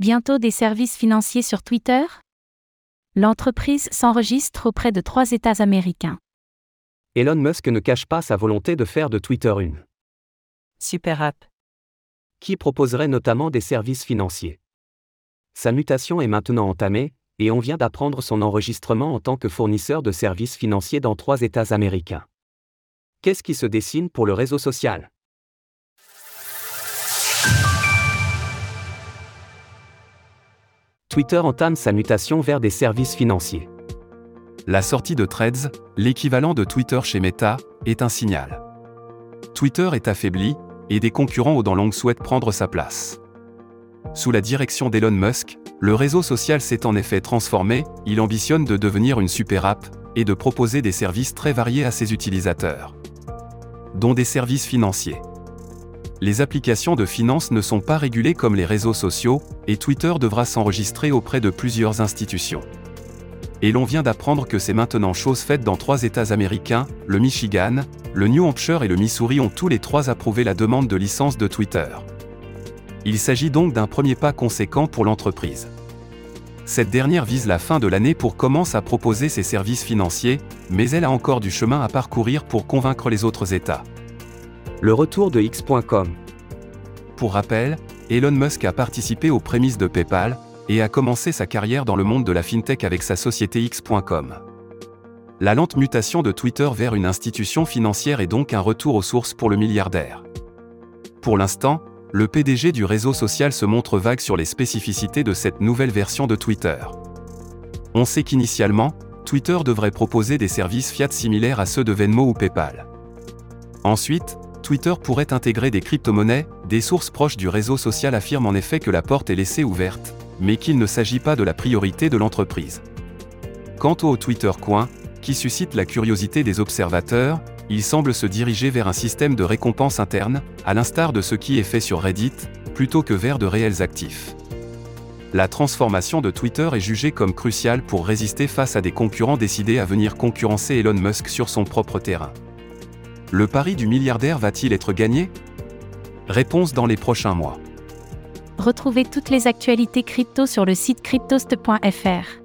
Bientôt des services financiers sur Twitter? L'entreprise s'enregistre auprès de trois États américains. Elon Musk ne cache pas sa volonté de faire de Twitter une super app qui proposerait notamment des services financiers. Sa mutation est maintenant entamée, et on vient d'apprendre son enregistrement en tant que fournisseur de services financiers dans trois États américains. Qu'est-ce qui se dessine pour le réseau social? Twitter entame sa mutation vers des services financiers. La sortie de Threads, l'équivalent de Twitter chez Meta, est un signal. Twitter est affaibli, et des concurrents au long souhaitent prendre sa place. Sous la direction d'Elon Musk, le réseau social s'est en effet transformé, il ambitionne de devenir une super app, et de proposer des services très variés à ses utilisateurs. Dont des services financiers les applications de finance ne sont pas régulées comme les réseaux sociaux, et Twitter devra s'enregistrer auprès de plusieurs institutions. Et l'on vient d'apprendre que c'est maintenant chose faite dans trois États américains, le Michigan, le New Hampshire et le Missouri ont tous les trois approuvé la demande de licence de Twitter. Il s'agit donc d'un premier pas conséquent pour l'entreprise. Cette dernière vise la fin de l'année pour commencer à proposer ses services financiers, mais elle a encore du chemin à parcourir pour convaincre les autres États. Le retour de X.com. Pour rappel, Elon Musk a participé aux prémices de PayPal et a commencé sa carrière dans le monde de la fintech avec sa société X.com. La lente mutation de Twitter vers une institution financière est donc un retour aux sources pour le milliardaire. Pour l'instant, le PDG du réseau social se montre vague sur les spécificités de cette nouvelle version de Twitter. On sait qu'initialement, Twitter devrait proposer des services fiat similaires à ceux de Venmo ou PayPal. Ensuite, Twitter pourrait intégrer des crypto-monnaies, des sources proches du réseau social affirment en effet que la porte est laissée ouverte, mais qu'il ne s'agit pas de la priorité de l'entreprise. Quant au Twitter Coin, qui suscite la curiosité des observateurs, il semble se diriger vers un système de récompense interne, à l'instar de ce qui est fait sur Reddit, plutôt que vers de réels actifs. La transformation de Twitter est jugée comme cruciale pour résister face à des concurrents décidés à venir concurrencer Elon Musk sur son propre terrain. Le pari du milliardaire va-t-il être gagné? Réponse dans les prochains mois. Retrouvez toutes les actualités crypto sur le site cryptost.fr.